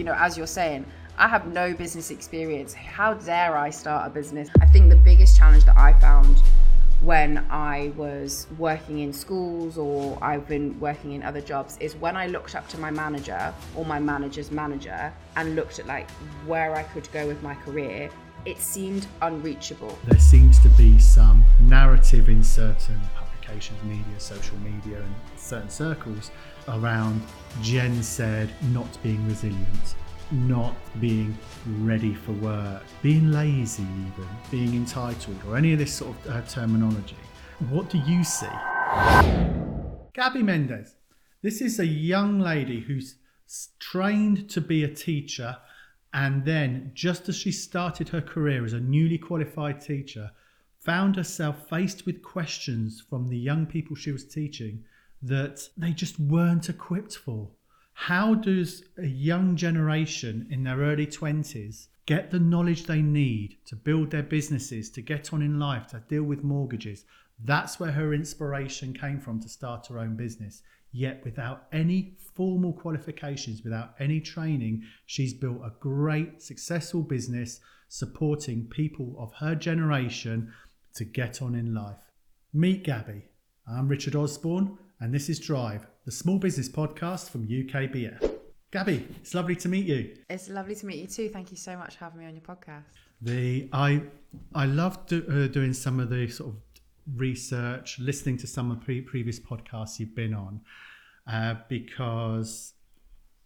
you know, as you're saying, I have no business experience. How dare I start a business? I think the biggest challenge that I found when I was working in schools or I've been working in other jobs is when I looked up to my manager or my manager's manager and looked at like where I could go with my career, it seemed unreachable. There seems to be some narrative in certain publications, media, social media, and certain circles around Gen Z not being resilient not being ready for work, being lazy, even being entitled, or any of this sort of uh, terminology. What do you see? Gaby Mendes. This is a young lady who's trained to be a teacher, and then, just as she started her career as a newly qualified teacher, found herself faced with questions from the young people she was teaching that they just weren't equipped for. How does a young generation in their early 20s get the knowledge they need to build their businesses, to get on in life, to deal with mortgages? That's where her inspiration came from to start her own business. Yet, without any formal qualifications, without any training, she's built a great, successful business supporting people of her generation to get on in life. Meet Gaby. I'm Richard Osborne, and this is Drive, the small business podcast from UKBF. Gaby, it's lovely to meet you. It's lovely to meet you too. Thank you so much for having me on your podcast. The I I love do, uh, doing some of the sort of research, listening to some of pre- previous podcasts you've been on, uh, because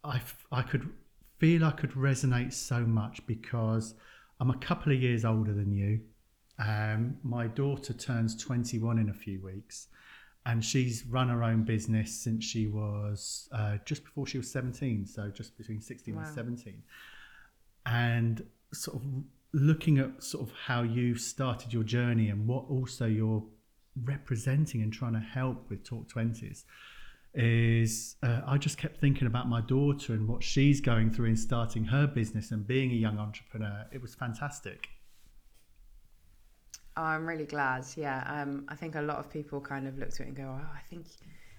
I I could feel I could resonate so much because I'm a couple of years older than you. Um, my daughter turns 21 in a few weeks and she's run her own business since she was uh, just before she was 17 so just between 16 wow. and 17 and sort of looking at sort of how you started your journey and what also you're representing and trying to help with talk 20s is uh, I just kept thinking about my daughter and what she's going through in starting her business and being a young entrepreneur. It was fantastic. Oh, I'm really glad. Yeah, um, I think a lot of people kind of look to it and go, "Oh, I think,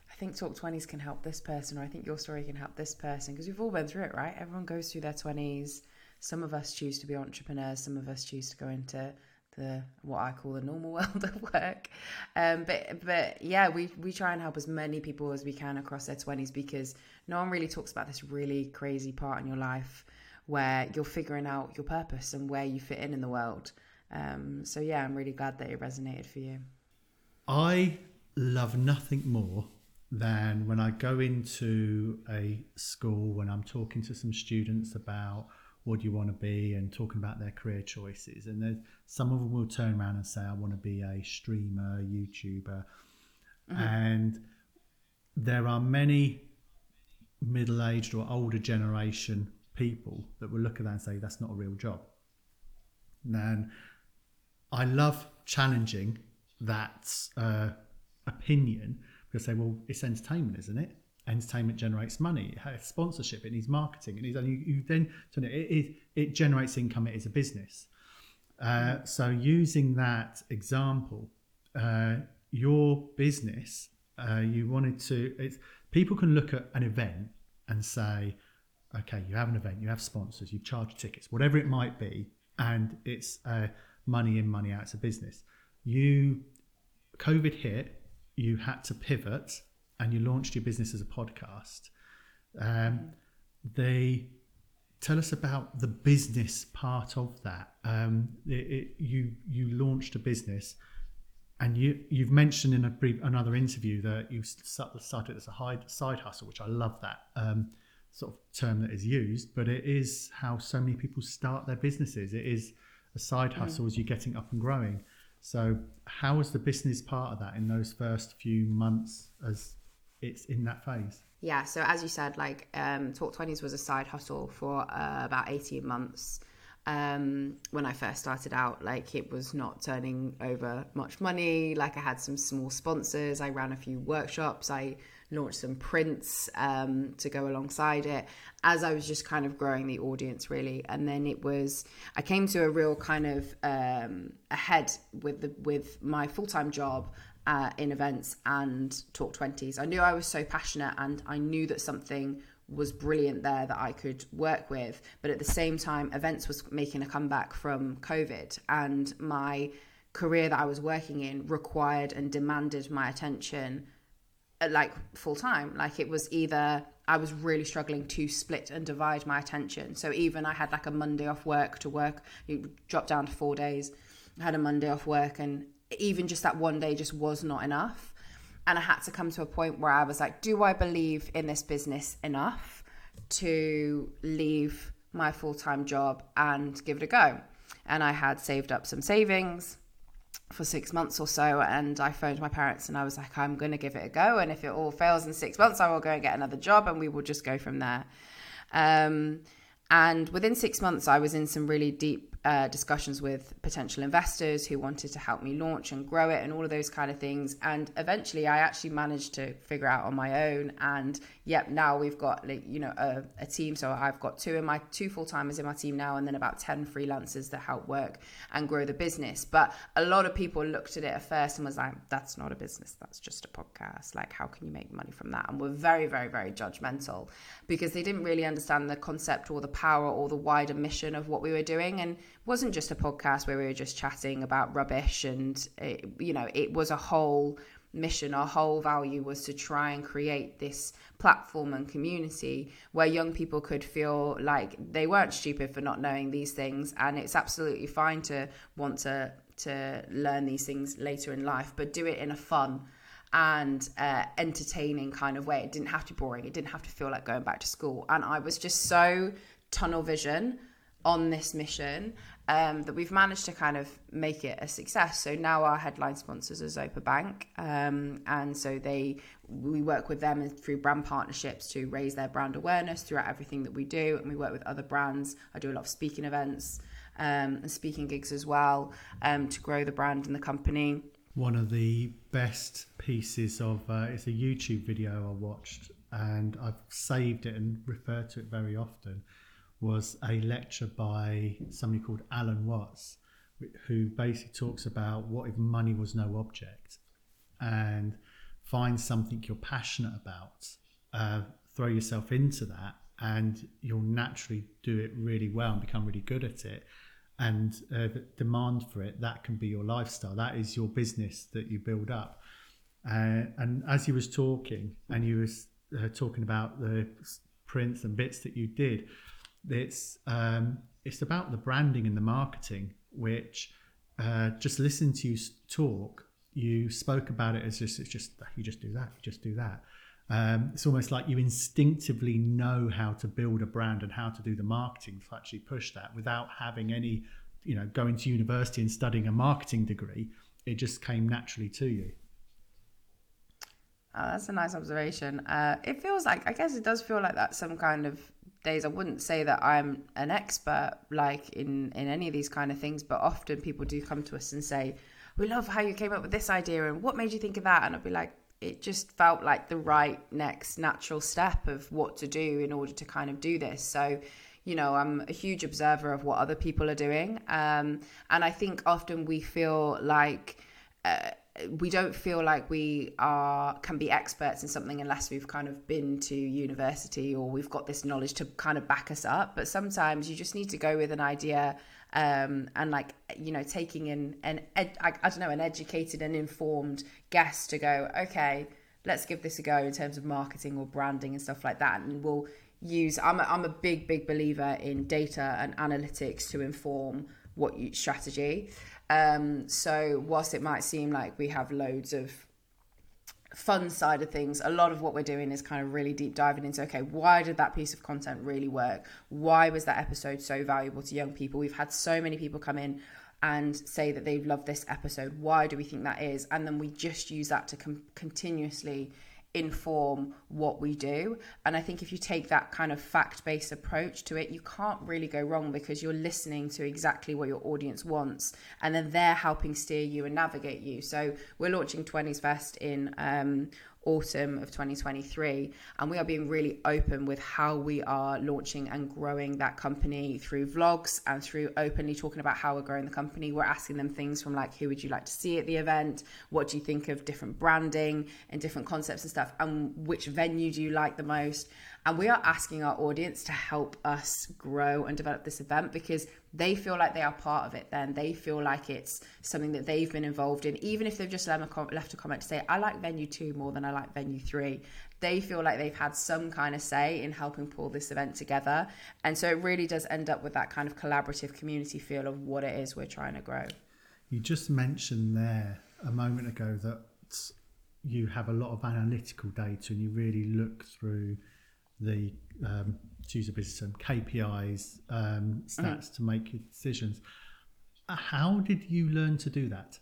I think Talk Twenties can help this person, or I think your story can help this person," because we've all been through it, right? Everyone goes through their twenties. Some of us choose to be entrepreneurs. Some of us choose to go into the what I call the normal world of work. Um, but but yeah, we we try and help as many people as we can across their twenties because no one really talks about this really crazy part in your life where you're figuring out your purpose and where you fit in in the world. Um, so yeah, I'm really glad that it resonated for you. I love nothing more than when I go into a school when I'm talking to some students about what do you want to be and talking about their career choices. And there's, some of them will turn around and say, I want to be a streamer, YouTuber. Mm-hmm. And there are many middle aged or older generation people that will look at that and say, that's not a real job. And I love challenging that uh, opinion because say, well, it's entertainment, isn't it? Entertainment generates money. It has sponsorship. It needs marketing. It needs, and you, you then it, it, it generates income. It is a business. Uh, so using that example, uh, your business, uh, you wanted to. It's, people can look at an event and say, okay, you have an event, you have sponsors, you charge tickets, whatever it might be, and it's uh, money in, money out. It's a business. You, COVID hit, you had to pivot and you launched your business as a podcast. Um, they tell us about the business part of that. Um, it, it, you you launched a business, and you you've mentioned in a brief, another interview that you started as a side hustle, which I love that um, sort of term that is used. But it is how so many people start their businesses. It is a side mm. hustle mm. as you're getting up and growing. So, how was the business part of that in those first few months as it's in that phase? Yeah, so as you said, like um, Talk 20s was a side hustle for uh, about 18 months. Um, when I first started out, like it was not turning over much money. Like I had some small sponsors, I ran a few workshops, I launched some prints um, to go alongside it as I was just kind of growing the audience really. And then it was I came to a real kind of um, ahead with the with my full time job. Uh, in events and talk 20s i knew i was so passionate and i knew that something was brilliant there that I could work with. But at the same time, events was making a comeback from COVID, and my career that I was working in required and demanded my attention Uh, like full time. Like it was either I was really struggling to split and divide my attention. So even I had like a Monday off work to work, you drop down to four days. I had a Monday off work, and even just that one day just was not enough. And I had to come to a point where I was like, do I believe in this business enough to leave my full time job and give it a go? And I had saved up some savings for six months or so and I phoned my parents and I was like, I'm going to give it a go. And if it all fails in six months, I will go and get another job and we will just go from there. Um, and within six months, I was in some really deep uh, discussions with potential investors who wanted to help me launch and grow it and all of those kind of things. And eventually, I actually managed to figure out on my own. And yep, now we've got like you know a, a team. So I've got two in my two full timers in my team now, and then about ten freelancers that help work and grow the business. But a lot of people looked at it at first and was like, "That's not a business. That's just a podcast. Like, how can you make money from that?" And we're very, very, very judgmental because they didn't really understand the concept or the power or the wider mission of what we were doing and wasn't just a podcast where we were just chatting about rubbish and it, you know it was a whole mission our whole value was to try and create this platform and community where young people could feel like they weren't stupid for not knowing these things. And it's absolutely fine to want to to learn these things later in life but do it in a fun and uh, entertaining kind of way. It didn't have to be boring. It didn't have to feel like going back to school. And i was just so tunnel vision on this mission um, that we've managed to kind of make it a success. So now our headline sponsors are Zopa Bank, um, and so they we work with them through brand partnerships to raise their brand awareness throughout everything that we do, and we work with other brands. I do a lot of speaking events um, and speaking gigs as well um, to grow the brand and the company. One of the best pieces of uh, it's a YouTube video I watched, and I've saved it and referred to it very often was a lecture by somebody called Alan Watts, who basically talks about what if money was no object and find something you're passionate about, uh, throw yourself into that, and you'll naturally do it really well and become really good at it. And uh, the demand for it, that can be your lifestyle. That is your business that you build up. Uh, and as he was talking, and he was uh, talking about the prints and bits that you did, it's um, it's about the branding and the marketing, which uh, just listen to you talk. You spoke about it as just it's just you just do that, you just do that. Um, it's almost like you instinctively know how to build a brand and how to do the marketing to actually push that without having any, you know, going to university and studying a marketing degree. It just came naturally to you. Oh, that's a nice observation. Uh, it feels like, I guess it does feel like that's some kind of days i wouldn't say that i'm an expert like in in any of these kind of things but often people do come to us and say we love how you came up with this idea and what made you think of that? And i'd be like it just felt like the right next natural step of what to do in order to kind of do this. So you know i'm a huge observer of what other people are doing um, and i think often we feel like uh, we don't feel like we are can be experts in something unless we've kind of been to university or we've got this knowledge to kind of back us up. But sometimes you just need to go with an idea um, and like you know taking in an ed, I, I don't know an educated and informed guest to go okay let's give this a go in terms of marketing or branding and stuff like that. And we'll use i'm a, I'm a big big believer in data and analytics to inform what you strategy um, so whilst it might seem like we have loads of fun side of things, a lot of what we're doing is kind of really deep diving into okay, why did that piece of content really work? Why was that episode so valuable to young people? We've had so many people come in and say that they've loved this episode. Why do we think that is? And then we just use that to com- continuously inform what we do. And I think if you take that kind of fact based approach to it, you can't really go wrong because you're listening to exactly what your audience wants. And then they're helping steer you and navigate you. So we're launching 20s Fest in um, autumn of 2023 and we are being really open with how we are launching and growing that company through vlogs and through openly talking about how we're growing the company. We're asking them things from like who would you like to see at the event? What do you think of different branding and different concepts and stuff? And which venue do you like the most? And we are asking our audience to help us grow and develop this event because they feel like they are part of it then. They feel like it's something that they've been involved in, even if they've just left a comment to say, I like venue two more than I like venue three. They feel like they've had some kind of say in helping pull this event together. And so it really does end up with that kind of collaborative community feel of what it is we're trying to grow. You just mentioned there a moment ago that you have a lot of analytical data and you really look through the um, to use a business term KPIs um, stats mm. to make your decisions. How did you learn to do that?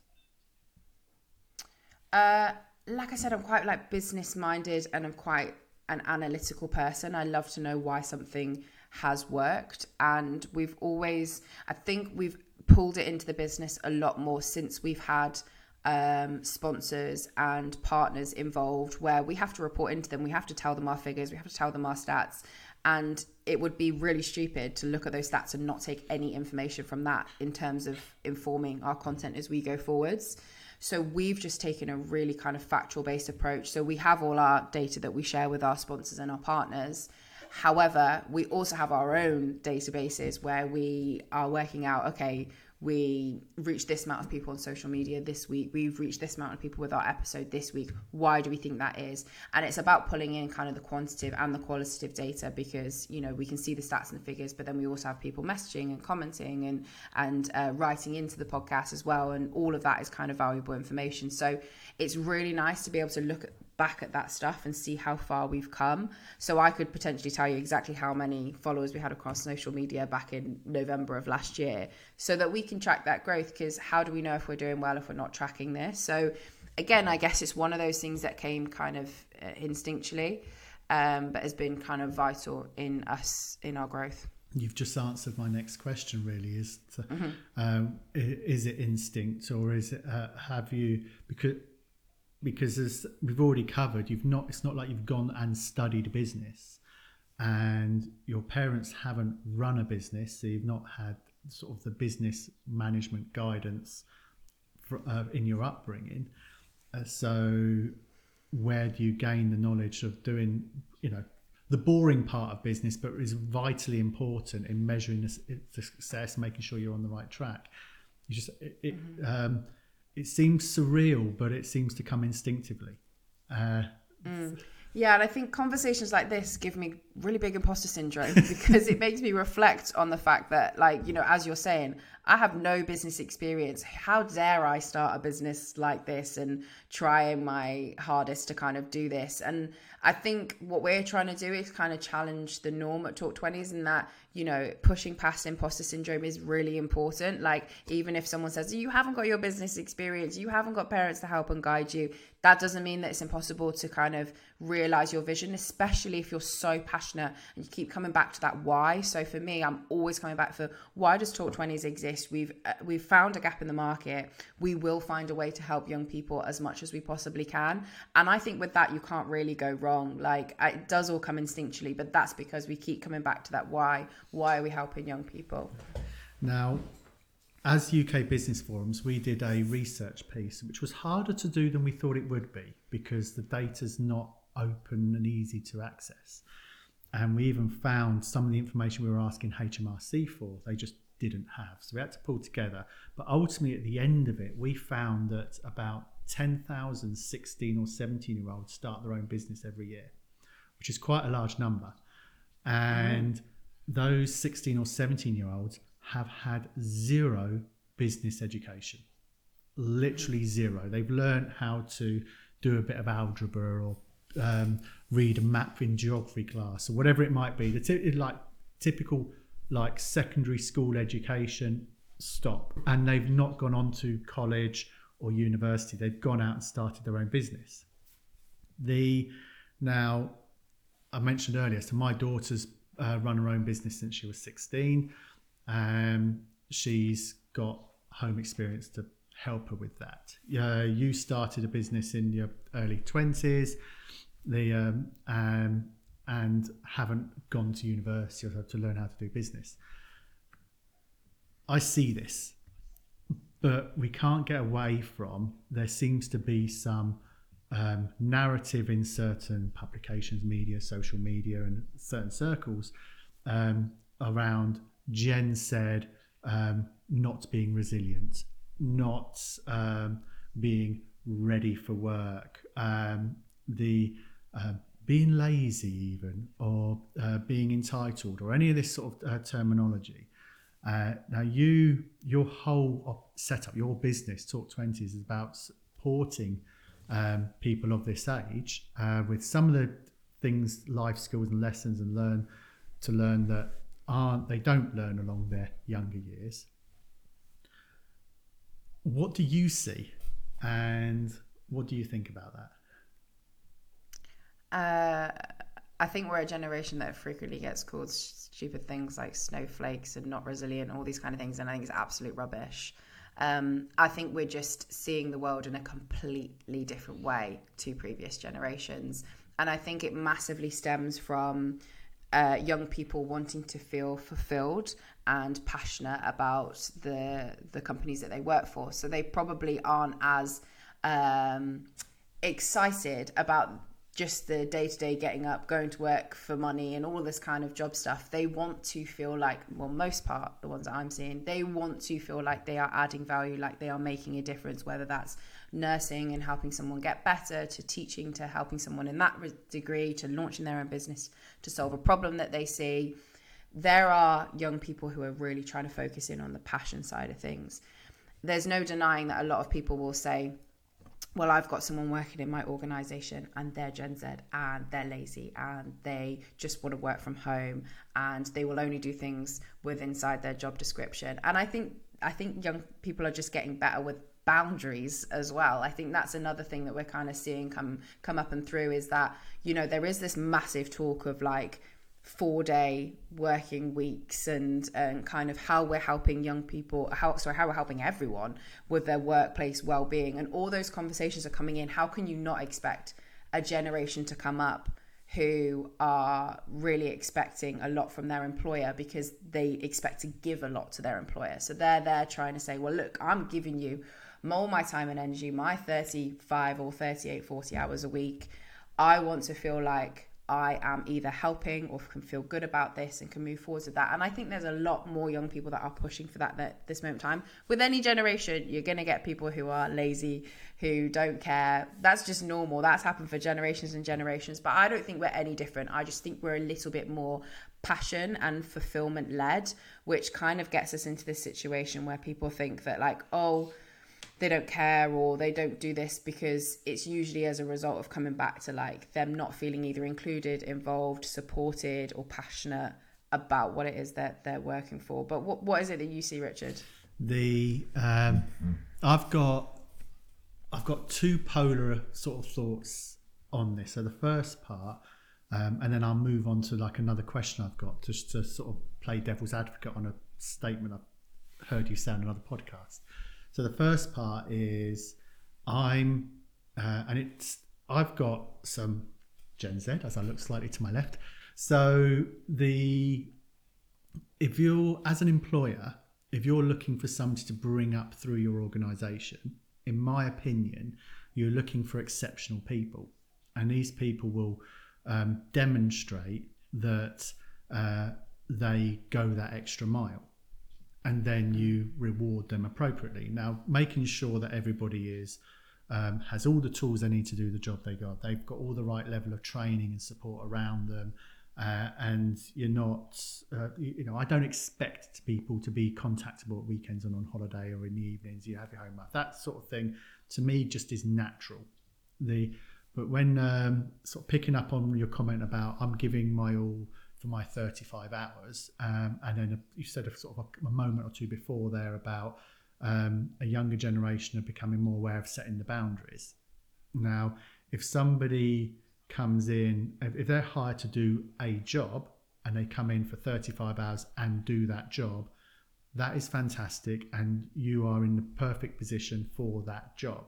Uh, like I said, I'm quite like business minded and I'm quite an analytical person. I love to know why something has worked, and we've always, I think we've pulled it into the business a lot more since we've had um, sponsors and partners involved where we have to report into them, we have to tell them our figures, we have to tell them our stats. And it would be really stupid to look at those stats and not take any information from that in terms of informing our content as we go forwards. So we've just taken a really kind of factual based approach. So we have all our data that we share with our sponsors and our partners. However, we also have our own databases where we are working out okay, we reached this amount of people on social media this week we've reached this amount of people with our episode this week. Why do we think that is? And it's about pulling in kind of the quantitative and the qualitative data because you know we can see the stats and the figures but then we also have people messaging and commenting and and uh, writing into the podcast as well. And all of that is kind of valuable information. So it's really nice to be able to look at back at that stuff and see how far we've come. So I could potentially tell you exactly how many followers we had across social media back in November of last year so that we can track that growth because how do we know if we're doing well if we're not tracking this? So again, I guess it's one of those things that came kind of uh, instinctually um, but has been kind of vital in us in our growth. You've just answered my next question. Really, is to, mm-hmm. um, is it instinct or is it uh, have you because because as we've already covered, you've not. It's not like you've gone and studied business, and your parents haven't run a business, so you've not had sort of the business management guidance for, uh, in your upbringing. Uh, so, where do you gain the knowledge of doing, you know, the boring part of business, but is vitally important in measuring the, the success, making sure you're on the right track? You just it, it mm-hmm. um, it seems surreal, but it seems to come instinctively. Uh, mm. Yeah, and I think conversations like this give me really big imposter syndrome because it makes me reflect on the fact that, like, you know, as you're saying, I have no business experience. How dare I start a business like this and trying my hardest to kind of do this? And I think what we're trying to do is kind of challenge the norm at Talk 20s and that you know, pushing past imposter syndrome is really important. Like, even if someone says, you haven't got your business experience, you haven't got parents to help and guide you, that doesn't mean that it's impossible to kind of realize your vision, especially if you're so passionate and you keep coming back to that why. So for me, I'm always coming back for why does Talk 20s exist? We've uh, we've found a gap in the market. We will find a way to help young people as much as we possibly can. And I think with that, you can't really go wrong. Like, it does all come instinctually, but that's because we keep coming back to that why why are we helping young people? Now, as UK Business Forums, we did a research piece which was harder to do than we thought it would be because the data's not open and easy to access. And we even found some of the information we were asking HMRC for, they just didn't have. So we had to pull together. But ultimately, at the end of it, we found that about 10,000 16 or 17 year olds start their own business every year, which is quite a large number. And mm those 16 or 17 year olds have had zero business education. Literally zero. They've learned how to do a bit of algebra or um, read a map in geography class or whatever it might be. The t- like typical like secondary school education stop, and they've not gone on to college or university. They've gone out and started their own business. The now I mentioned earlier, so my daughter's uh, run her own business since she was 16. Um, she's got home experience to help her with that. Uh, you started a business in your early 20s the, um, um, and haven't gone to university to learn how to do business. I see this, but we can't get away from there seems to be some um, narrative in certain publications, media, social media, and certain circles um, around Gen Z um, not being resilient, not um, being ready for work, um, the uh, being lazy, even, or uh, being entitled, or any of this sort of uh, terminology. Uh, now, you, your whole setup, your business, Talk Twenties, is about supporting um, people of this age uh, with some of the things, life skills and lessons, and learn to learn that aren't they don't learn along their younger years. What do you see, and what do you think about that? Uh, I think we're a generation that frequently gets called stupid things like snowflakes and not resilient, all these kind of things, and I think it's absolute rubbish. Um, I think we're just seeing the world in a completely different way to previous generations. And I think it massively stems from uh, young people wanting to feel fulfilled and passionate about the the companies that they work for. So they probably aren't as um, excited about just the day to day getting up, going to work for money, and all this kind of job stuff. They want to feel like, well, most part, the ones that I'm seeing, they want to feel like they are adding value, like they are making a difference, whether that's nursing and helping someone get better, to teaching, to helping someone in that degree, to launching their own business to solve a problem that they see. There are young people who are really trying to focus in on the passion side of things. There's no denying that a lot of people will say, well, I've got someone working in my organization and they're Gen Z and they're lazy and they just want to work from home and they will only do things with inside their job description. And I think I think young people are just getting better with boundaries as well. I think that's another thing that we're kind of seeing come come up and through is that, you know, there is this massive talk of like four day working weeks and and kind of how we're helping young people how sorry how we're helping everyone with their workplace well-being. And all those conversations are coming in. How can you not expect a generation to come up who are really expecting a lot from their employer because they expect to give a lot to their employer? So they're there trying to say well look i'm giving you all my time and energy my 35 or 38 40 hours a week. I want to feel like I am either helping or can feel good about this and can move forward with that. And I think there's a lot more young people that are pushing for that at this moment in time. With any generation, you're going to get people who are lazy, who don't care. That's just normal. That's happened for generations and generations. But I don't think we're any different. I just think we're a little bit more passion and fulfillment led, which kind of gets us into this situation where people think that, like, oh, they don't care or they don't do this because it's usually as a result of coming back to like them not feeling either included, involved, supported, or passionate about what it is that they're working for. But what what is it that you see, Richard? The um, I've got I've got two polar sort of thoughts on this. So the first part, um, and then I'll move on to like another question I've got just to sort of play devil's advocate on a statement I've heard you say on another podcast. So the first part is I'm, uh, and it's I've got some Gen Z as I look slightly to my left. So the if you're as an employer, if you're looking for somebody to bring up through your organisation, in my opinion, you're looking for exceptional people, and these people will um, demonstrate that uh, they go that extra mile and then you reward them appropriately. Now, making sure that everybody is um, has all the tools they need to do the job they got. They've got all the right level of training and support around them. Uh, and you're not, uh, you, know, I don't expect people to be contactable at weekends and on holiday or in the evenings. You have your home life. That sort of thing, to me, just is natural. The, but when um, sort of picking up on your comment about I'm giving my all for my 35 hours. Um, and then you said a sort of a, a, moment or two before there about um, a younger generation are becoming more aware of setting the boundaries. Now, if somebody comes in, if they're hired to do a job and they come in for 35 hours and do that job, that is fantastic and you are in the perfect position for that job.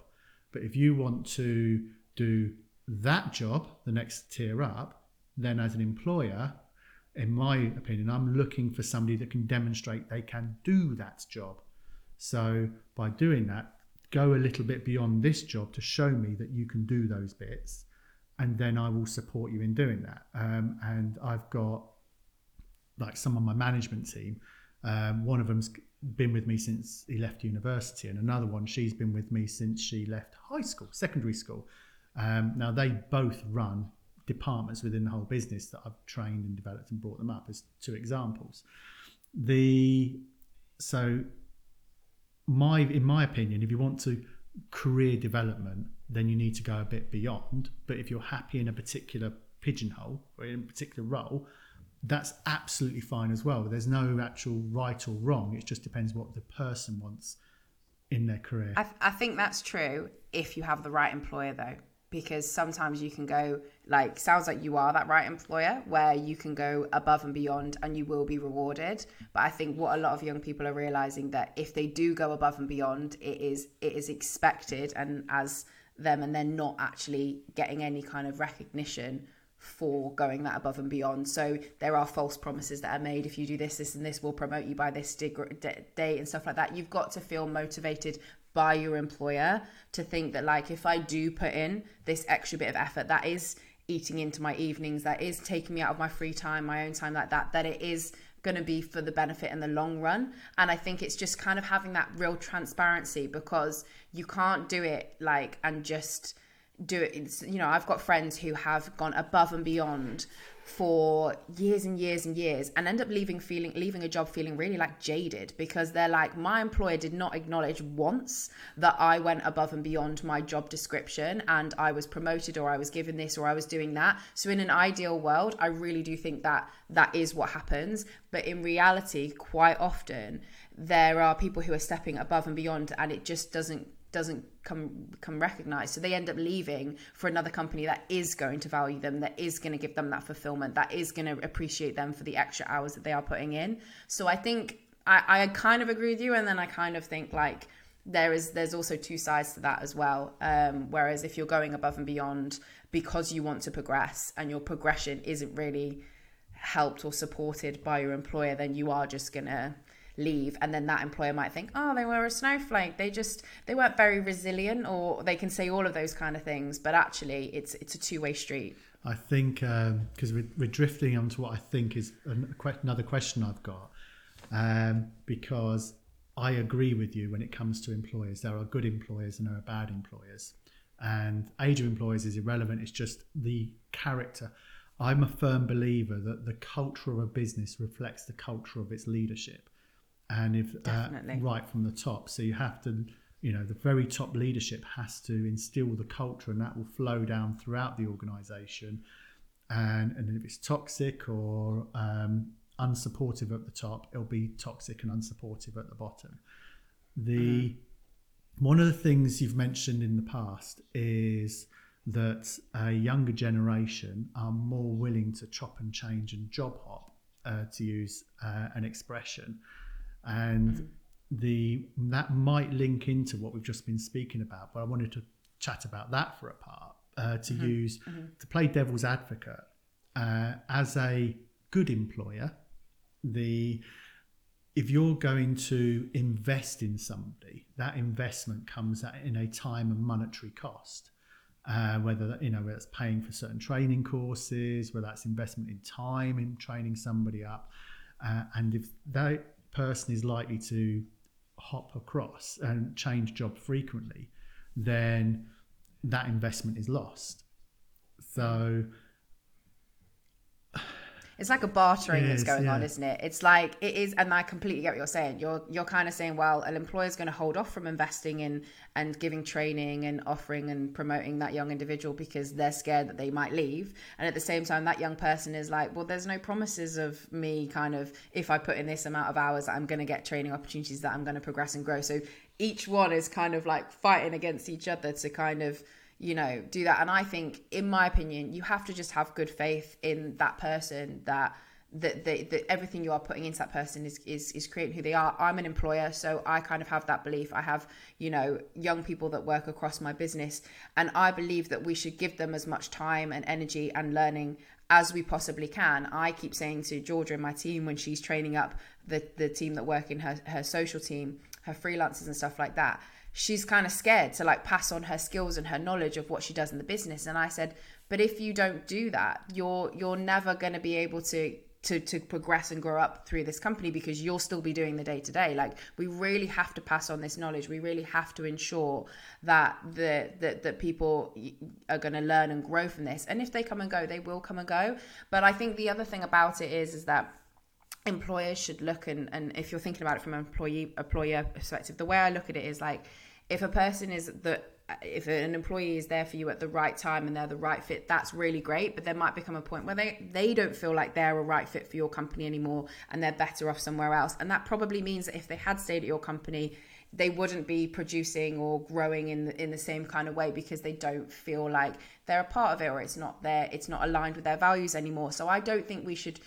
But if you want to do that job, the next tier up, then as an employer, in my opinion, I'm looking for somebody that can demonstrate they can do that job. So by doing that, go a little bit beyond this job to show me that you can do those bits, and then I will support you in doing that. Um, and I've got like some of my management team. Um, one of them's been with me since he left university, and another one she's been with me since she left high school, secondary school. Um, now they both run departments within the whole business that I've trained and developed and brought them up as two examples. The so my in my opinion, if you want to career development, then you need to go a bit beyond. But if you're happy in a particular pigeonhole or in a particular role, that's absolutely fine as well. There's no actual right or wrong. It just depends what the person wants in their career. I, th- I think that's true if you have the right employer, though because sometimes you can go like sounds like you are that right employer where you can go above and beyond and you will be rewarded but i think what a lot of young people are realizing that if they do go above and beyond it is it is expected and as them and they're not actually getting any kind of recognition for going that above and beyond. So there are false promises that are made. If you do this, this, and this, we'll promote you by this date and stuff like that. You've got to feel motivated by your employer to think that like if I do put in this extra bit of effort that is eating into my evenings that is taking me out of my free time my own time like that that it is going to be for the benefit in the long run. And i think it's just kind of having that real transparency because you can't do it like and just do it. You know i've got friends who have gone above and beyond for years and years and years and end up leaving feeling leaving a job feeling really like jaded because they're like my employer did not acknowledge once that I went above and beyond my job description and I was promoted or I was given this or I was doing that. So in an ideal world I really do think that that is what happens. But in reality quite often there are people who are stepping above and beyond and it just doesn't doesn't come come recognized. So they end up leaving for another company that is going to value them that is going to give them that fulfillment that is going to appreciate them for the extra hours that they are putting in. So i think i, I kind of agree with you and then i kind of think like there is there's also two sides to that as well. Um, whereas if you're going above and beyond because you want to progress and your progression isn't really helped or supported by your employer then you are just gonna leave and then that employer might think oh they were a snowflake. They just they weren't very resilient or they can say all of those kind of things but actually it's it's a two-way street. I think because um, we're, we're drifting onto what i think is another question i've got um, because i agree with you when it comes to employers. There are good employers and there are bad employers and age of employers is irrelevant. It's just the character. I'm a firm believer that the culture of a business reflects the culture of its leadership and if uh, right from the top. So you have to you know the very top leadership has to instill the culture and that will flow down throughout the organization. And and if it's toxic or um, unsupportive at the top it'll be toxic and unsupportive at the bottom. The mm-hmm. one of the things you've mentioned in the past is that a younger generation are more willing to chop and change and job hop uh, to use uh, an expression and mm-hmm. the that might link into what we've just been speaking about. But I wanted to chat about that for a part uh, to mm-hmm. use mm-hmm. to play devil's advocate uh, as a good employer. The if you're going to invest in somebody, that investment comes at, in a time and monetary cost. Uh, whether that, you know whether it's paying for certain training courses, whether that's investment in time in training somebody up, uh, and if that person is likely to hop across and change job frequently, then that investment is lost. So it's like a bartering that's going yeah. on, isn't it? It's like it is, and I completely get what you're saying. You're you're kind of saying, well, an employer is going to hold off from investing in and giving training and offering and promoting that young individual because they're scared that they might leave. And at the same time, that young person is like, well, there's no promises of me kind of if I put in this amount of hours, I'm going to get training opportunities that I'm going to progress and grow. So each one is kind of like fighting against each other to kind of you know, do that. And I think, in my opinion, you have to just have good faith in that person that that, that, that everything you are putting into that person is, is is creating who they are. I'm an employer, so I kind of have that belief. I have, you know, young people that work across my business, and I believe that we should give them as much time and energy and learning as we possibly can. I keep saying to Georgia and my team when she's training up the the team that work in her her social team, her freelancers and stuff like that she's kind of scared to like pass on her skills and her knowledge of what she does in the business. And i said but if you don't do that you're you're never going to be able to to to progress and grow up through this company because you'll still be doing the day to day like we really have to pass on this knowledge. We really have to ensure that the that, that people are going to learn and grow from this. And if they come and go they will come and go. But i think the other thing about it is is that employers should look and, and if you're thinking about it from an employee employer perspective the way i look at it is like if a person is the if an employee is there for you at the right time and they're the right fit that's really great. But there might become a point where they they don't feel like they're a right fit for your company anymore and they're better off somewhere else. And that probably means that if they had stayed at your company they wouldn't be producing or growing in the, in the same kind of way because they don't feel like they're a part of it or it's not there it's not aligned with their values anymore. So i don't think we should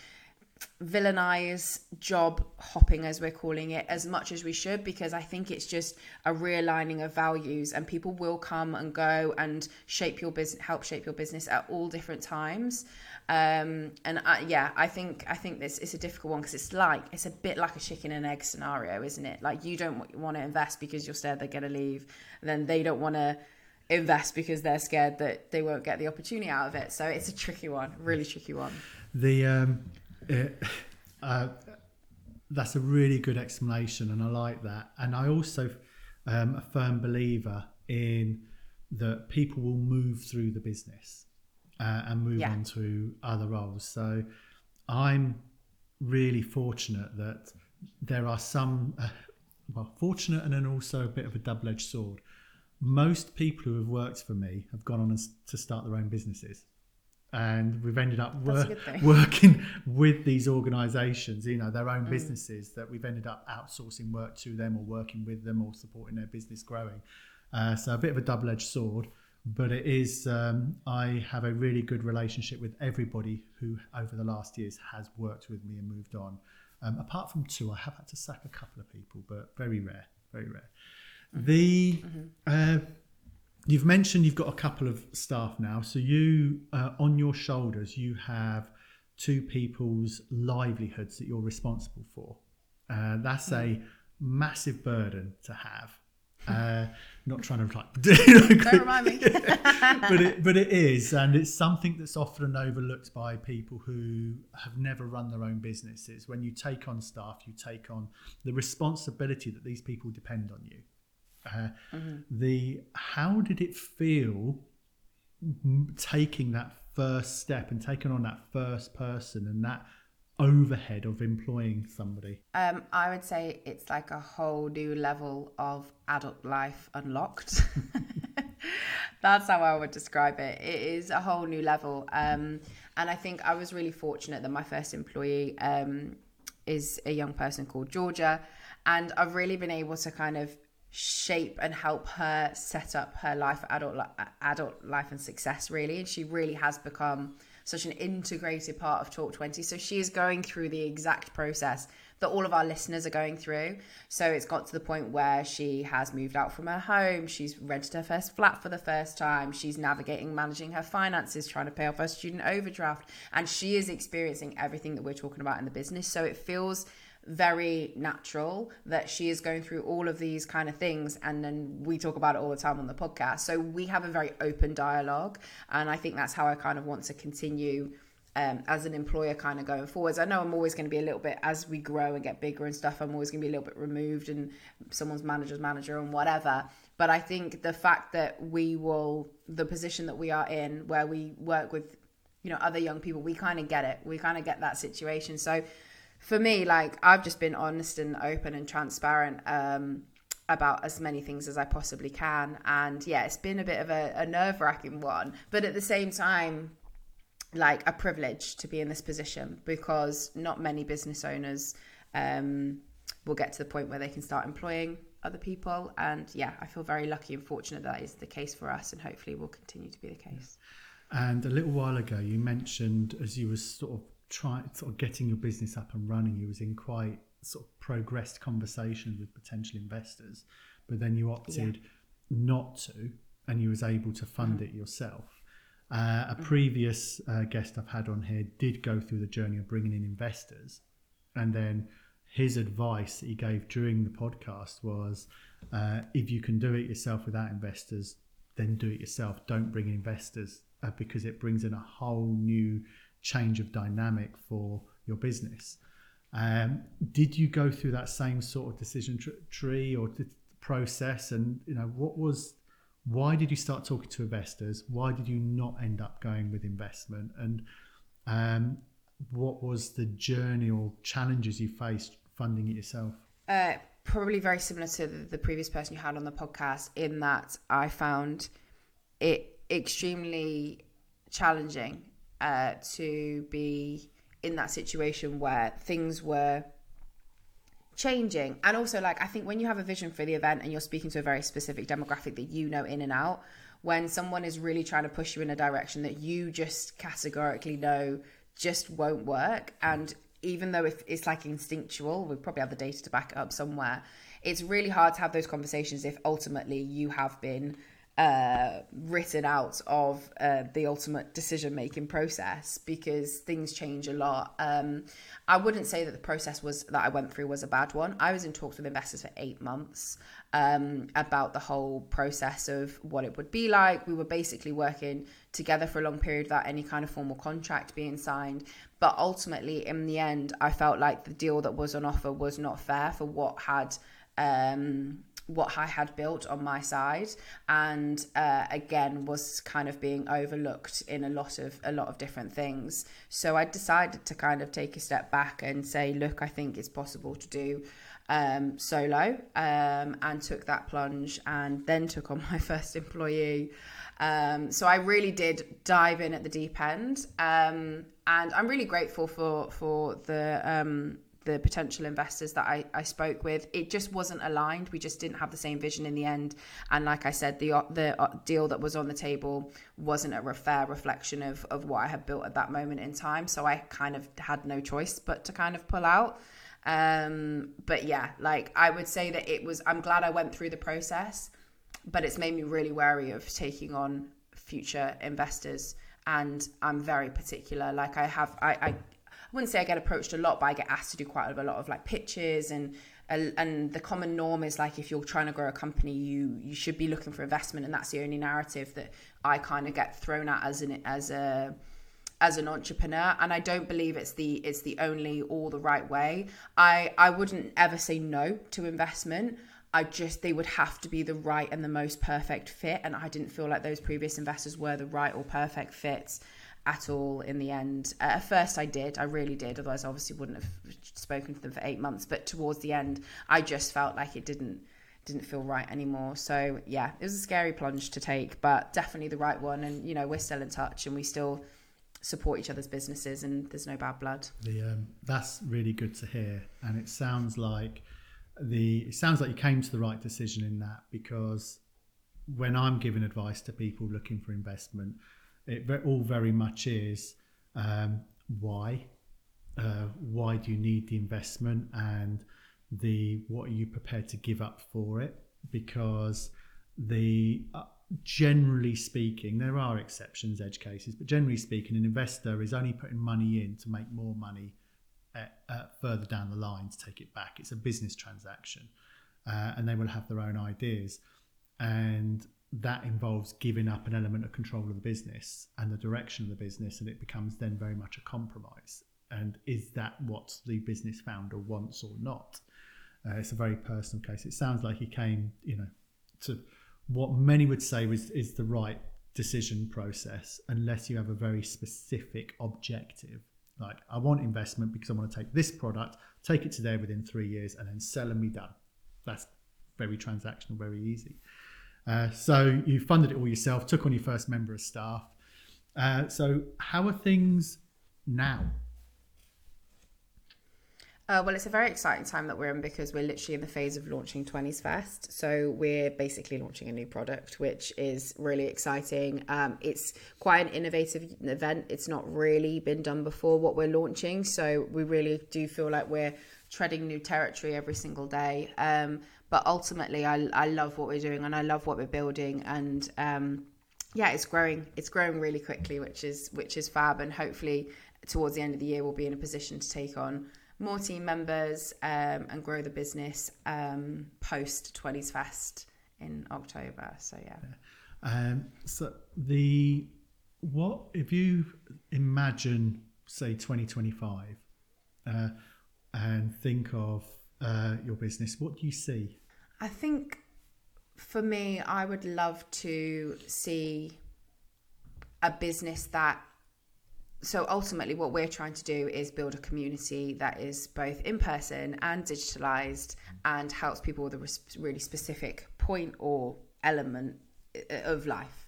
villainize job hopping as we're calling it as much as we should because i think it's just a realigning of values and people will come and go and shape your business help shape your business at all different times. Um, and I, yeah i think i think this is a difficult one because it's like it's a bit like a chicken and egg scenario isn't it? Like you don't want to invest because you're scared they're going to leave then they don't want to invest because they're scared that they won't get the opportunity out of it. So it's a tricky one really tricky one. The um it, uh, that's a really good explanation, and I like that. And I also am um, a firm believer in that people will move through the business uh, and move yeah. on to other roles. So I'm really fortunate that there are some, uh, well, fortunate and then also a bit of a double edged sword. Most people who have worked for me have gone on to start their own businesses and we've ended up wor- working with these organizations you know their own mm. businesses that we've ended up outsourcing work to them or working with them or supporting their business growing uh, so a bit of a double-edged sword but it is um, i have a really good relationship with everybody who over the last years has worked with me and moved on um, apart from two i have had to sack a couple of people but very rare very rare mm-hmm. the mm-hmm. Uh, You've mentioned you've got a couple of staff now. So you, uh, on your shoulders, you have two people's livelihoods that you're responsible for. Uh, that's a massive burden to have. Uh, not trying to like don't remind me but it but it is and it's something that's often overlooked by people who have never run their own businesses when you take on staff you take on the responsibility that these people depend on you uh, mm-hmm. The how did it feel taking that first step and taking on that first person and that overhead of employing somebody? Um, I would say it's like a whole new level of adult life unlocked. That's how I would describe it. It is a whole new level. Um, and I think I was really fortunate that my first employee um, is a young person called Georgia. And I've really been able to kind of shape and help her set up her life adult adult life and success really. And she really has become such an integrated part of talk 20 so she is going through the exact process that all of our listeners are going through. So it's got to the point where she has moved out from her home. She's rented her first flat for the first time. She's navigating managing her finances trying to pay off her student overdraft. And she is experiencing everything that we're talking about in the business. So it feels very natural that she is going through all of these kind of things and then we talk about it all the time on the podcast. So we have a very open dialogue and i think that's how i kind of want to continue um, as an employer kind of going forwards. I know i'm always going to be a little bit as we grow and get bigger and stuff i'm always going to be a little bit removed and someone's manager's manager and whatever. But i think the fact that we will the position that we are in where we work with you know other young people we kind of get it. We kind of get that situation. So for me, like I've just been honest and open and transparent um, about as many things as I possibly can. And yeah, it's been a bit of a, a nerve wracking one, but at the same time, like a privilege to be in this position because not many business owners um, will get to the point where they can start employing other people. And yeah, I feel very lucky and fortunate that is the case for us, and hopefully will continue to be the case. And a little while ago, you mentioned as you were sort of trying sort of getting your business up and running, you was in quite sort of progressed conversations with potential investors, but then you opted yeah. not to, and you was able to fund mm-hmm. it yourself. Uh, a mm-hmm. previous uh, guest I've had on here did go through the journey of bringing in investors, and then his advice that he gave during the podcast was uh, if you can do it yourself without investors, then do it yourself. Don't bring investors uh, because it brings in a whole new change of dynamic for your business. Um, did you go through that same sort of decision tr- tree or process? And you know, what was why did you start talking to investors? Why did you not end up going with investment? And um, what was the journey or challenges you faced funding it yourself? Uh, probably very similar to the, the previous person you had on the podcast, in that I found it extremely challenging uh, to be in that situation where things were changing. And also like i think when you have a vision for the event and you're speaking to a very specific demographic that you know in and out when someone is really trying to push you in a direction that you just categorically know just won't work and even though if it's like instinctual we probably have the data to back it up somewhere it's really hard to have those conversations if ultimately you have been uh, written out of uh, the ultimate decision making process because things change a lot. Um, I wouldn't say that the process was that I went through was a bad one. I was in talks with investors for eight months um, about the whole process of what it would be like. We were basically working together for a long period without any kind of formal contract being signed. But ultimately, in the end, I felt like the deal that was on offer was not fair for what had. Um, what I had built on my side, and uh, again was kind of being overlooked in a lot of a lot of different things. So I decided to kind of take a step back and say, look, I think it's possible to do um, solo, um, and took that plunge, and then took on my first employee. Um, so I really did dive in at the deep end, um, and I'm really grateful for for the um, the potential investors that I, I spoke with. It just wasn't aligned. We just didn't have the same vision in the end. And like I said, the the uh, deal that was on the table wasn't a fair reflection of of what I had built at that moment in time. So I kind of had no choice but to kind of pull out. Um, but yeah, like I would say that it was. I'm glad I went through the process, but it's made me really wary of taking on future investors and I'm very particular. Like I have, I, I, I wouldn't say I get approached a lot, but I get asked to do quite a lot of like pitches and and the common norm is like if you're trying to grow a company, you you should be looking for investment, and that's the only narrative that I kind of get thrown at as an as a as an entrepreneur. And i don't believe it's the it's the only or the right way. I i wouldn't ever say no to investment. I just they would have to be the right and the most perfect fit. And i didn't feel like those previous investors were the right or perfect fits at all in the end. Uh, at first, I did, I really did. Otherwise, I obviously wouldn't have spoken to them for eight months. But towards the end, I just felt like it didn't didn't feel right anymore. So yeah, it was a scary plunge to take, but definitely the right one. And you know, we're still in touch, and we still support each other's businesses, and there's no bad blood. The um, that's really good to hear, and it sounds like the it sounds like you came to the right decision in that because when I'm giving advice to people looking for investment it all very much is um, why. Uh, why do you need the investment and the what are you prepared to give up for it? Because the uh, generally speaking, there are exceptions, edge cases, but generally speaking, an investor is only putting money in to make more money at, uh, further down the line to take it back. It's a business transaction, uh, and they will have their own ideas. And that involves giving up an element of control of the business and the direction of the business, and it becomes then very much a compromise. And is that what the business founder wants or not? Uh, it's a very personal case. It sounds like he came, you know, to what many would say was is the right decision process, unless you have a very specific objective. Like, I want investment because I want to take this product, take it to there within three years, and then sell and be done. That's very transactional, very easy. Uh, so you funded it all yourself, took on your first member of staff. Uh, so how are things now? Uh, well, it's a very exciting time that we're in because we're literally in the phase of launching 20s Fest. So we're basically launching a new product, which is really exciting. Um, it's quite an innovative event. It's not really been done before what we're launching. So we really do feel like we're treading new territory every single day. Um, but ultimately, I, I love what we're doing and I love what we're building. And um, yeah, it's growing. It's growing really quickly, which is which is fab. And hopefully, towards the end of the year, we'll be in a position to take on more team members um, and grow the business um, post 20s Fest in October. So yeah. Um, so the what if you imagine say 2025 uh, and think of uh, your business, what do you see? I think for me, I would love to see a business that so ultimately what we're trying to do is build a community that is both in person and digitalized and helps people with a really specific point or element uh, of life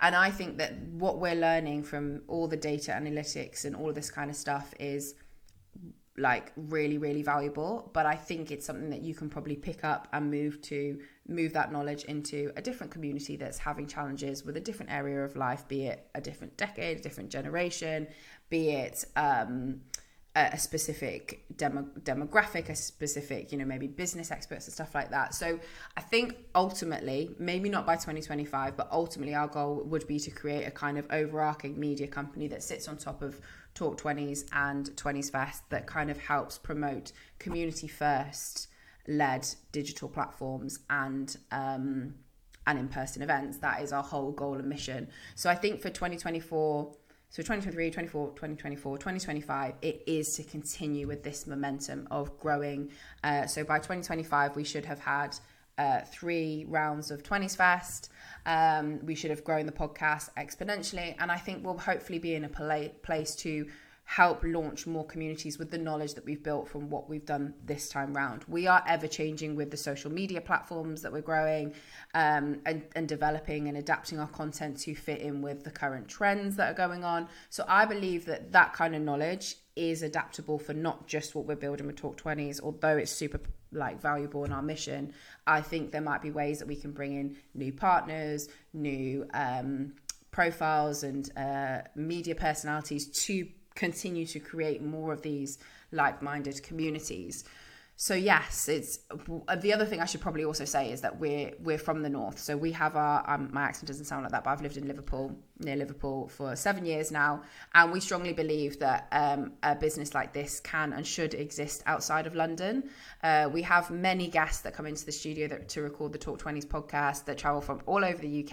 and i think that what we're learning from all the data analytics and all of this kind of stuff is like really really valuable but i think it's something that you can probably pick up and move to move that knowledge into a different community that's having challenges with a different area of life be it a different decade a different generation be it um, a, a specific demo, demographic a specific you know maybe business experts and stuff like that. So i think ultimately maybe not by 2025 but ultimately our goal would be to create a kind of overarching media company that sits on top of Talk 20s and 20s Fest that kind of helps promote community first led digital platforms and um, and in-person events. That is our whole goal and mission. So I think for 2024, so 2023, 24, 2024, 2025, it is to continue with this momentum of growing. Uh, so by 2025, we should have had uh, three rounds of 20s Fest. Um, we should have grown the podcast exponentially. And I think we'll hopefully be in a pla- place to help launch more communities with the knowledge that we've built from what we've done this time round. We are ever changing with the social media platforms that we're growing um, and, and developing and adapting our content to fit in with the current trends that are going on. So I believe that that kind of knowledge is adaptable for not just what we're building with Talk 20s, although it's super like valuable in our mission. I think there might be ways that we can bring in new partners, new um, profiles, and uh, media personalities to continue to create more of these like-minded communities. So yes it's the other thing i should probably also say is that we're we're from the north. So we have our um, my accent doesn't sound like that but i've lived in liverpool near liverpool for seven years now and we strongly believe that um, a business like this can and should exist outside of london. Uh, we have many guests that come into the studio that, to record the talk 20s podcast that travel from all over the uk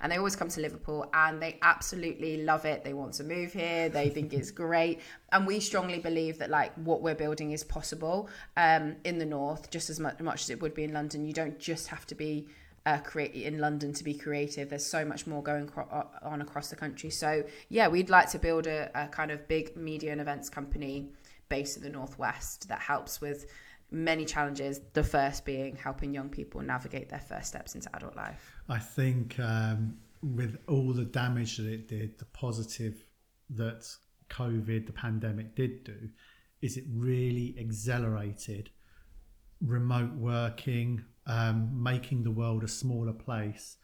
and they always come to liverpool and they absolutely love it. They want to move here. They think it's great. And we strongly believe that like what we're building is possible um, in the north just as much, much as it would be in london. You don't just have to be uh, create in london to be creative there's so much more going cro- uh, on across the country. So yeah we'd like to build a, a kind of big media and events company based in the northwest that helps with many challenges the first being helping young people navigate their first steps into adult life. I think um, with all the damage that it did the positive that COVID, the pandemic did do, is it really accelerated remote working, um, making the world a smaller place,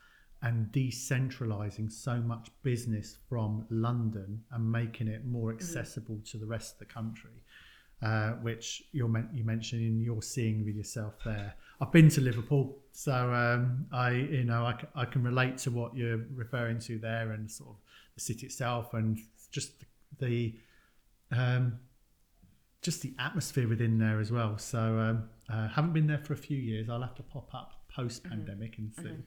and decentralizing so much business from London and making it more mm-hmm. accessible mm-hmm. to the rest of the country. Uh, which you're you mentioned you're seeing with yourself there. I've been to Liverpool, so um, I you know I, I can relate to what you're referring to there and sort of the city itself and just the the um, just the atmosphere within there as well. So um, uh, haven't been there for a few years. I'll have to pop up post pandemic mm-hmm. and see. Mm-hmm.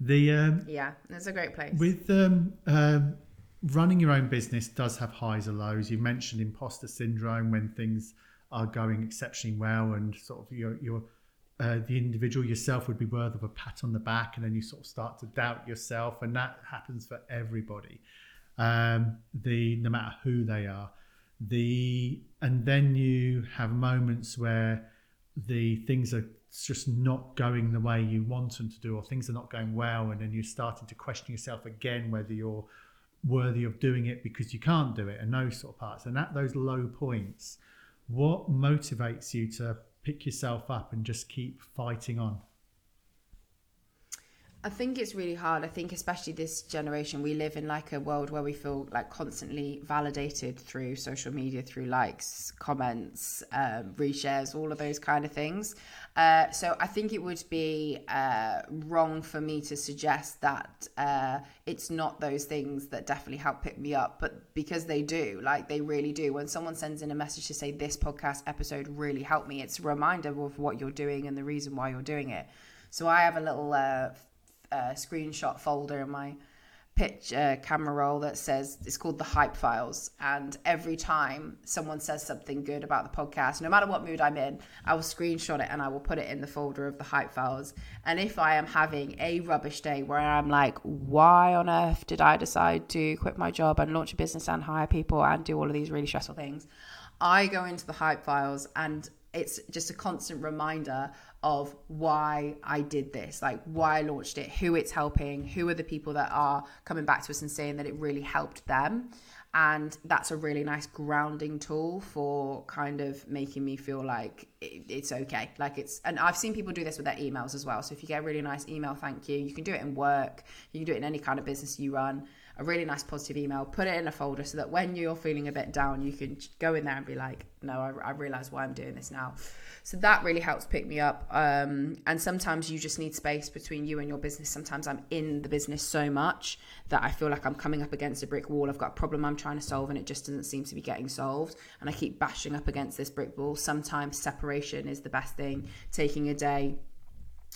The um, yeah, it's a great place. With um, um, running your own business does have highs and lows. You mentioned imposter syndrome when things are going exceptionally well, and sort of your your uh, the individual yourself would be worth of a pat on the back, and then you sort of start to doubt yourself, and that happens for everybody um, the no matter who they are. The and then you have moments where the things are just not going the way you want them to do, or things are not going well, and then you're starting to question yourself again whether you're worthy of doing it because you can't do it, and those sort of parts. And at those low points, what motivates you to pick yourself up and just keep fighting on? I think it's really hard. I think, especially this generation, we live in like a world where we feel like constantly validated through social media, through likes, comments, um, reshares, all of those kind of things. Uh, so I think it would be uh, wrong for me to suggest that uh, it's not those things that definitely help pick me up, but because they do, like they really do. When someone sends in a message to say this podcast episode really helped me, it's a reminder of what you're doing and the reason why you're doing it. So I have a little uh, uh, screenshot folder in my pitch uh, camera roll that says it's called the hype files. And every time someone says something good about the podcast no matter what mood i'm in i will screenshot it and i will put it in the folder of the hype files. And if i am having a rubbish day where i'm like why on earth did i decide to quit my job and launch a business and hire people and do all of these really stressful things i go into the hype files and it's just a constant reminder of why I did this, like why I launched it, who it's helping, who are the people that are coming back to us and saying that it really helped them. And that's a really nice grounding tool for kind of making me feel like it's okay. Like it's, and I've seen people do this with their emails as well. So if you get a really nice email, thank you, you can do it in work, you can do it in any kind of business you run a really nice positive email, put it in a folder so that when you're feeling a bit down, you can go in there and be like, no, I, I realize why I'm doing this now. So that really helps pick me up. Um, and sometimes you just need space between you and your business. Sometimes I'm in the business so much that I feel like I'm coming up against a brick wall. I've got a problem I'm trying to solve and it just doesn't seem to be getting solved. And I keep bashing up against this brick wall. Sometimes separation is the best thing. Taking a day,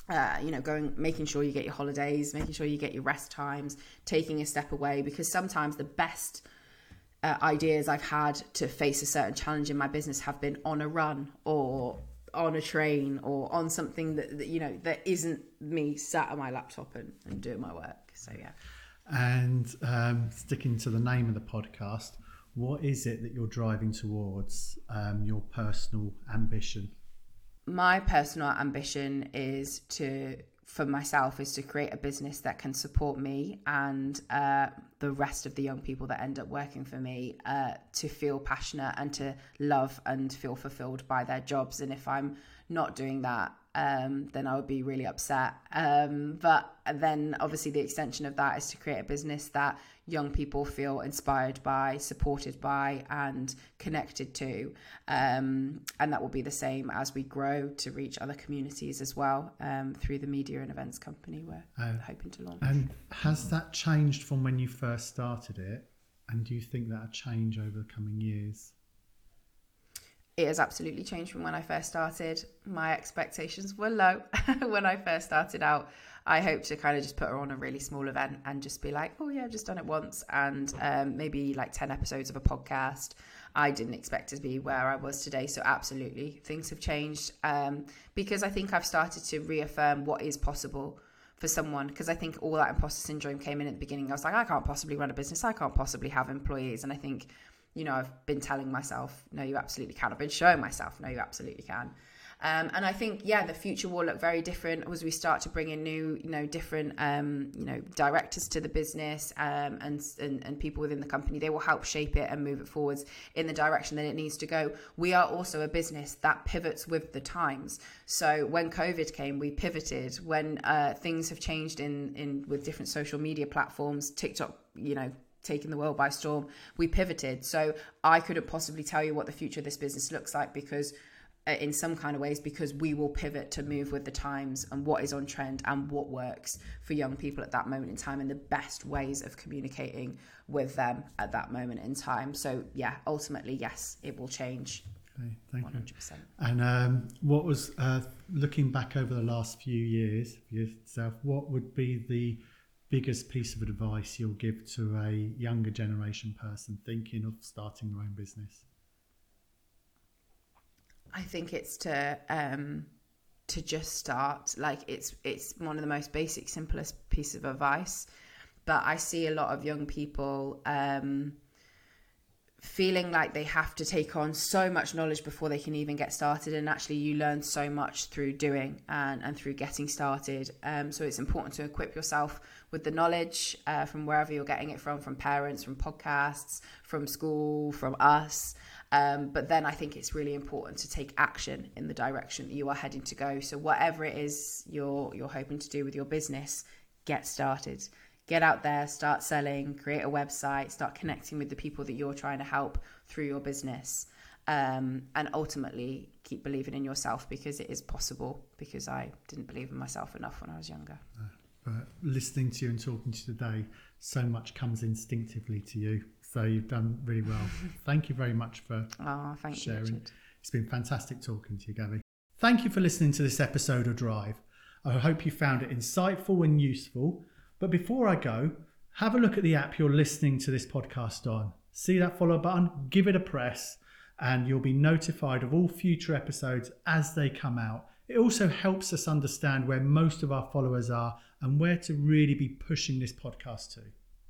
uh, you know, going, making sure you get your holidays, making sure you get your rest times, taking a step away, because sometimes the best uh, ideas I've had to face a certain challenge in my business have been on a run or on a train or on something that, that you know that isn't me sat at my laptop and, and doing my work. So yeah. And um, sticking to the name of the podcast, what is it that you're driving towards? Um, your personal ambition my personal ambition is to for myself is to create a business that can support me and uh, the rest of the young people that end up working for me uh, to feel passionate and to love and feel fulfilled by their jobs. And if I'm not doing that, um, then I would be really upset. Um, but then, obviously, the extension of that is to create a business that young people feel inspired by, supported by, and connected to. Um, and that will be the same as we grow to reach other communities as well um, through the media and events company we're uh, hoping to launch. And has that changed from when you first started it? And do you think that'll change over the coming years? It has absolutely changed from when I first started. My expectations were low when I first started out. I hoped to kind of just put her on a really small event and just be like, oh yeah, I've just done it once, and um, maybe like ten episodes of a podcast. I didn't expect to be where I was today, so absolutely things have changed um, because I think I've started to reaffirm what is possible for someone because I think all that imposter syndrome came in at the beginning. I was like, I can't possibly run a business, I can't possibly have employees, and I think you know, I've been telling myself, no, you absolutely can. I've been showing myself, no, you absolutely can. Um, and I think, yeah, the future will look very different as we start to bring in new, you know, different, um, you know, directors to the business um, and, and, and people within the company. They will help shape it and move it forwards in the direction that it needs to go. We are also a business that pivots with the times. So when COVID came, we pivoted. When uh, things have changed in in with different social media platforms, TikTok, you know, taking the world by storm, we pivoted. So I couldn't possibly tell you what the future of this business looks like because uh, in some kind of ways because we will pivot to move with the times and what is on trend and what works for young people at that moment in time and the best ways of communicating with them at that moment in time so yeah ultimately yes it will change okay, thank 100%. you and um, what was uh, looking back over the last few years for yourself what would be the biggest piece of advice you'll give to a younger generation person thinking of starting their own business? I think it's to um, to just start. Like it's it's one of the most basic, simplest piece of advice. But I see a lot of young people um, feeling like they have to take on so much knowledge before they can even get started. And actually you learn so much through doing and, and through getting started. Um, so it's important to equip yourself with the knowledge uh, from wherever you're getting it from from parents from podcasts from school from us. Um, but then i think it's really important to take action in the direction that you are heading to go. So whatever it is you're you're hoping to do with your business get started. Get out there, start selling, create a website, start connecting with the people that you're trying to help through your business. Um, and ultimately keep believing in yourself because it is possible because I didn't believe in myself enough when I was younger. But listening to you and talking to you today, so much comes instinctively to you. So you've done really well. Thank you very much for Oh, thank you, sharing. Richard. It's been fantastic talking to you, Gaby. Thank you for listening to this episode of Drive. I hope you found it insightful and useful. But before I go, have a look at the app you're listening to this podcast on. See that follow button, give it a press, and you'll be notified of all future episodes as they come out. It also helps us understand where most of our followers are and where to really be pushing this podcast to.